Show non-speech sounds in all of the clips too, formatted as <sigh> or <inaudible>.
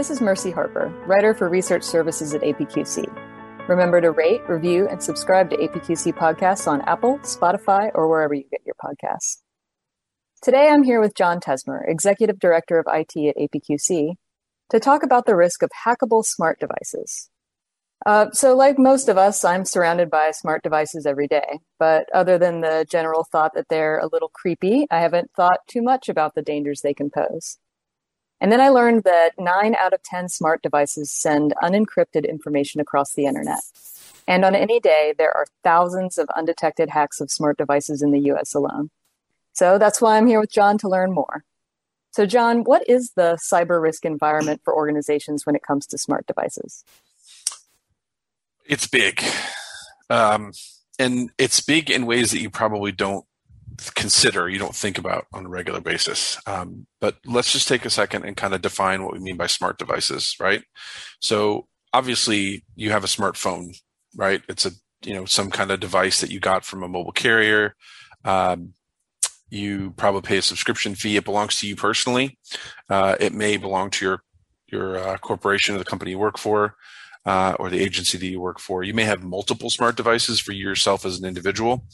This is Mercy Harper, writer for research services at APQC. Remember to rate, review, and subscribe to APQC podcasts on Apple, Spotify, or wherever you get your podcasts. Today I'm here with John Tesmer, Executive Director of IT at APQC, to talk about the risk of hackable smart devices. Uh, so, like most of us, I'm surrounded by smart devices every day. But other than the general thought that they're a little creepy, I haven't thought too much about the dangers they can pose. And then I learned that nine out of 10 smart devices send unencrypted information across the internet. And on any day, there are thousands of undetected hacks of smart devices in the US alone. So that's why I'm here with John to learn more. So, John, what is the cyber risk environment for organizations when it comes to smart devices? It's big. Um, and it's big in ways that you probably don't consider, you don't think about on a regular basis. Um, but let's just take a second and kind of define what we mean by smart devices, right? So obviously you have a smartphone, right? It's a, you know, some kind of device that you got from a mobile carrier. Um, you probably pay a subscription fee. It belongs to you personally. Uh, it may belong to your your uh, corporation or the company you work for, uh, or the agency that you work for. You may have multiple smart devices for yourself as an individual.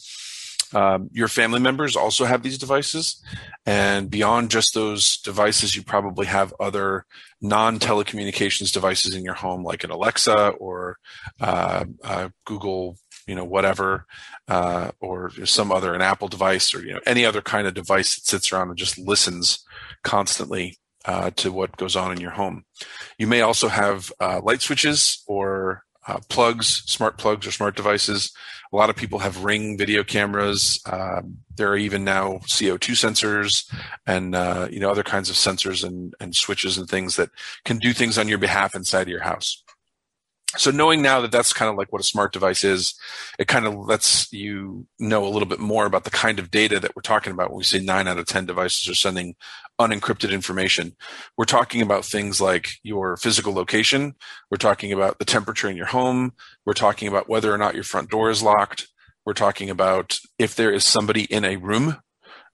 Um, your family members also have these devices, and beyond just those devices, you probably have other non-telecommunications devices in your home, like an Alexa or uh, uh, Google, you know, whatever, uh, or some other an Apple device, or you know, any other kind of device that sits around and just listens constantly uh, to what goes on in your home. You may also have uh, light switches or uh, plugs, smart plugs or smart devices. A lot of people have Ring video cameras. Um, there are even now CO2 sensors and uh, you know other kinds of sensors and, and switches and things that can do things on your behalf inside of your house so knowing now that that's kind of like what a smart device is it kind of lets you know a little bit more about the kind of data that we're talking about when we say 9 out of 10 devices are sending unencrypted information we're talking about things like your physical location we're talking about the temperature in your home we're talking about whether or not your front door is locked we're talking about if there is somebody in a room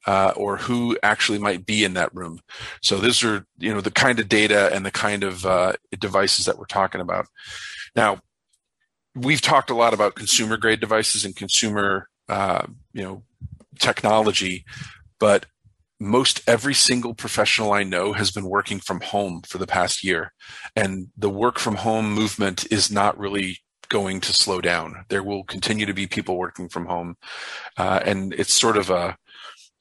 uh, or who actually might be in that room. So these are, you know, the kind of data and the kind of uh, devices that we're talking about. Now, we've talked a lot about consumer grade devices and consumer, uh, you know, technology, but most every single professional I know has been working from home for the past year, and the work from home movement is not really going to slow down. There will continue to be people working from home, uh, and it's sort of a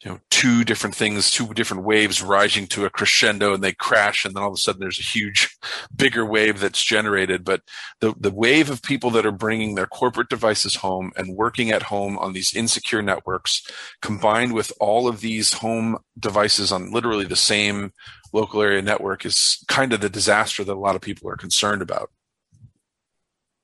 you know two different things two different waves rising to a crescendo and they crash and then all of a sudden there's a huge <laughs> bigger wave that's generated. But the the wave of people that are bringing their corporate devices home and working at home on these insecure networks combined with all of these home devices on literally the same local area network is kind of the disaster that a lot of people are concerned about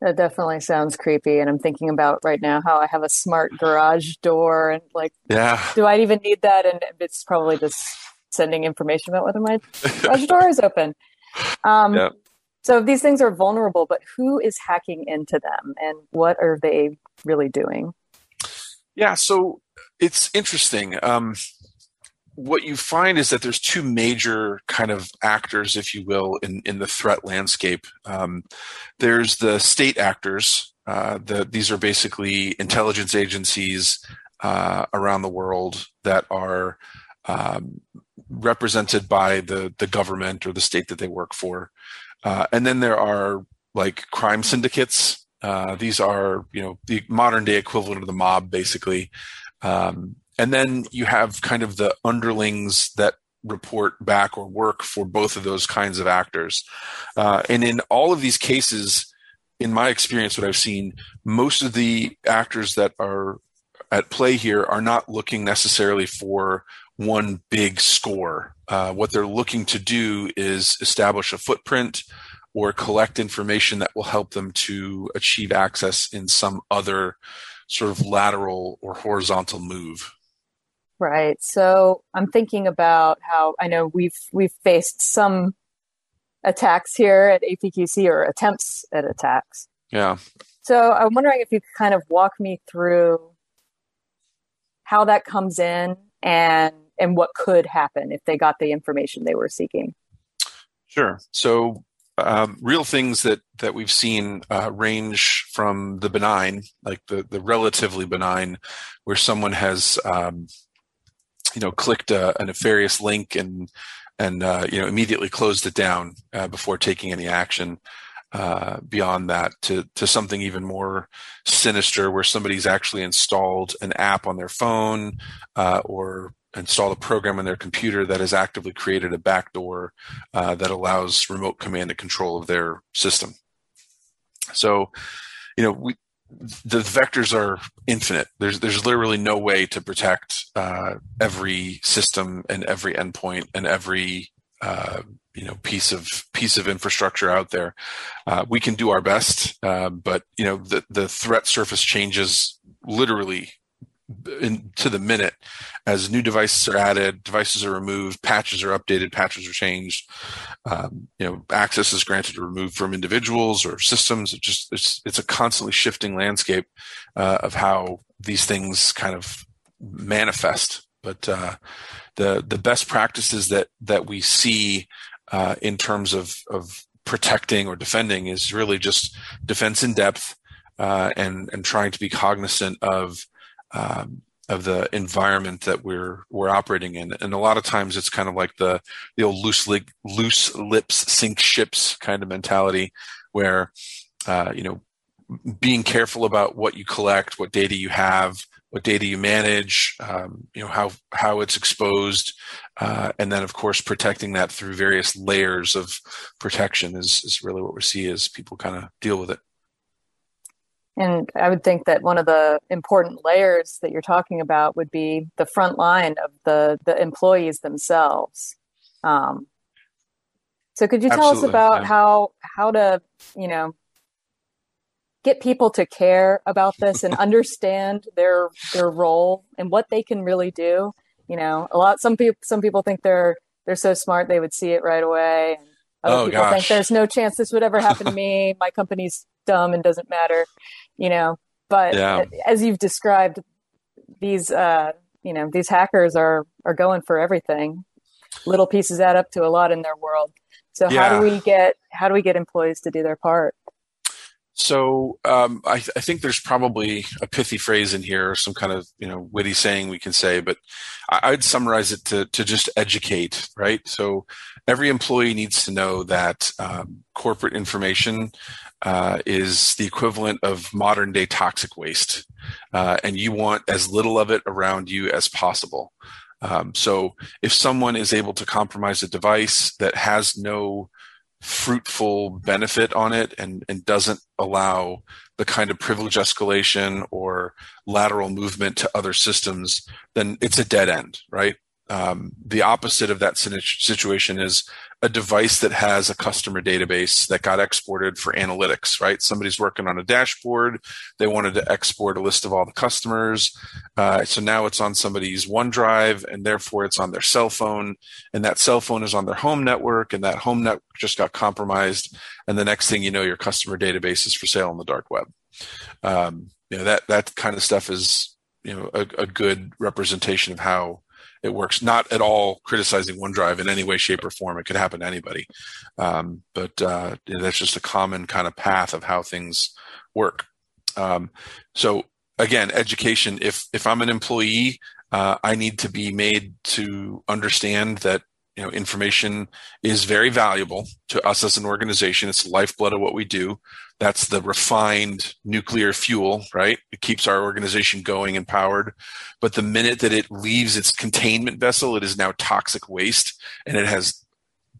that definitely sounds creepy. And I'm thinking about right now how I have a smart garage door and like, yeah, do I even need that? And it's probably just sending information about whether my garage door is open. Um, yeah. So these things are vulnerable, but who is hacking into them and what are they really doing? Yeah, so it's interesting. Um, what you find is that there's two major kind of actors, if you will, in, in the threat landscape. Um, there's the state actors. Uh, the, these are basically intelligence agencies uh, around the world that are um, represented by the the government or the state that they work for. Uh, and then there are like crime syndicates. Uh, these are you know the modern day equivalent of the mob, basically. Um, and then you have kind of the underlings that report back or work for both of those kinds of actors. Uh, and in all of these cases, in my experience, what I've seen, most of the actors that are at play here are not looking necessarily for one big score. Uh, what they're looking to do is establish a footprint or collect information that will help them to achieve access in some other sort of lateral or horizontal move. Right. So I'm thinking about how I know we've we've faced some attacks here at APQC or attempts at attacks. Yeah. So I'm wondering if you could kind of walk me through how that comes in and and what could happen if they got the information they were seeking. Sure. So um, real things that that we've seen uh, range from the benign, like the the relatively benign, where someone has um, you know clicked a, a, nefarious link and and uh, you know immediately closed it down uh, before taking any action. Uh, beyond that, to to something even more sinister, where somebody's actually installed an app on their phone uh, or installed a program on their computer that has actively created a backdoor uh, that allows remote command and control of their system. So, you know, we, the vectors are infinite. There's there's literally no way to protect uh, every system and every endpoint and every uh, you know piece of piece of infrastructure out there. Uh, we can do our best, uh, but you know the the threat surface changes literally in, to the minute as new devices are added, devices are removed, patches are updated, patches are changed. Um, you know, access is granted or removed from individuals or systems. It just it's it's a constantly shifting landscape uh, of how these things kind of manifest. But uh, the the best practices that that we see uh, in terms of of protecting or defending is really just defense in depth uh, and and trying to be cognizant of um, of the environment that we're we're operating in. And a lot of times it's kind of like the the old loose li- loose lips sink ships kind of mentality, where uh, you know being careful about what you collect, what data you have, what data you manage, um, you know how how it's exposed, uh, and then of course protecting that through various layers of protection is is really what we see as people kind of deal with it. And I would think that one of the important layers that you're talking about would be the front line of the the employees themselves. Um, so could you tell Absolutely, us about yeah. how how to you know get people to care about this and understand their their role and what they can really do? You know, a lot some people some people think they're they're so smart they would see it right away. Other oh, people gosh. think there's no chance this would ever happen to <laughs> me. My company's dumb and doesn't matter you know but yeah. as you've described these uh you know these hackers are are going for everything little pieces add up to a lot in their world so yeah. how do we get how do we get employees to do their part so um, I, I, think there's probably a pithy phrase in here, some kind of you know witty saying we can say, but I, would summarize it to to just educate, right? So every employee needs to know that um, corporate information uh, is the equivalent of modern day toxic waste, uh, and you want as little of it around you as possible. Um, so if someone is able to compromise a device that has no fruitful benefit on it and, and doesn't allow the kind of privilege escalation or lateral movement to other systems, then it's a dead end, right? Um, the opposite of that situation is a device that has a customer database that got exported for analytics, right? Somebody's working on a dashboard. They wanted to export a list of all the customers. Uh, so now it's on somebody's OneDrive and therefore it's on their cell phone. And that cell phone is on their home network and that home network just got compromised. And the next thing you know, your customer database is for sale on the dark web. Um, you know, that, that kind of stuff is, you know, a, a good representation of how it works. Not at all criticizing OneDrive in any way, shape, or form. It could happen to anybody, um, but uh, that's just a common kind of path of how things work. Um, so again, education. If if I'm an employee, uh, I need to be made to understand that you know information is very valuable to us as an organization. It's lifeblood of what we do. That's the refined nuclear fuel, right? It keeps our organization going and powered. But the minute that it leaves its containment vessel, it is now toxic waste and it has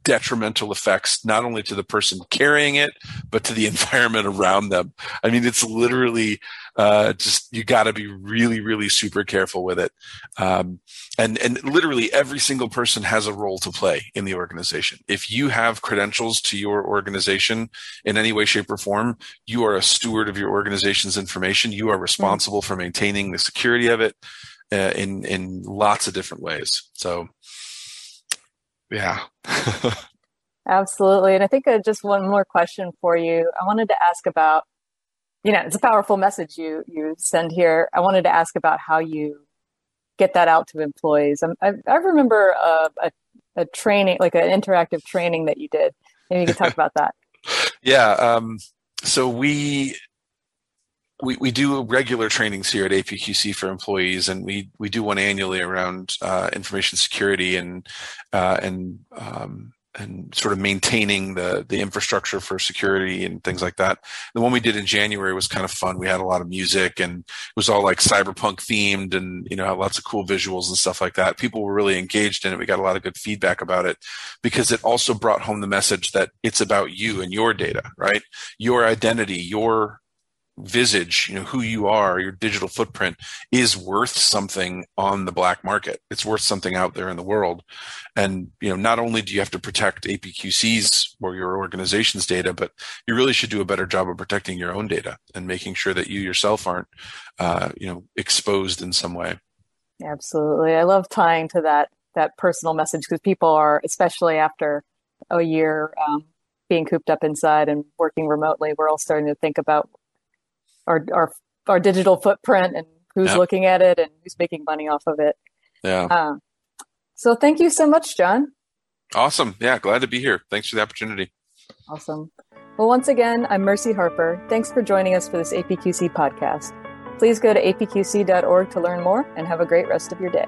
detrimental effects not only to the person carrying it but to the <laughs> environment around them. I mean it's literally uh, just you got to be really really super careful with it. Um, and and literally every single person has a role to play in the organization. If you have credentials to your organization in any way shape or form you are a steward of your organization's information. You are responsible for maintaining the security of it uh, in in lots of different ways. So yeah. <laughs> Absolutely. And I think uh, just one more question for you. I wanted to ask about, you know, it's a powerful message you you send here. I wanted to ask about how you get that out to employees. Um, I, I remember a, a, a training, like an interactive training that you did. Maybe you could talk <laughs> about that. Yeah. Um, so we we, we do regular trainings here at APQC for employees, and we, we do one annually around uh, information security and uh, and um, and sort of maintaining the the infrastructure for security and things like that. The one we did in January was kind of fun. We had a lot of music and it was all like cyberpunk themed and you know lots of cool visuals and stuff like that. People were really engaged in it. We got a lot of good feedback about it because it also brought home the message that it's about you and your data, right? Your identity, your visage, you know, who you are, your digital footprint is worth something on the black market. It's worth something out there in the world. And, you know, not only do you have to protect APQC's or your organization's data, but you really should do a better job of protecting your own data and making sure that you yourself aren't, uh, you know, exposed in some way. Absolutely. I love tying to that, that personal message because people are, especially after a year, um, being cooped up inside and working remotely, we're all starting to think about our our our digital footprint and who's yep. looking at it and who's making money off of it. Yeah. Uh, so thank you so much, John. Awesome. Yeah, glad to be here. Thanks for the opportunity. Awesome. Well, once again, I'm Mercy Harper. Thanks for joining us for this APQC podcast. Please go to apqc.org to learn more and have a great rest of your day.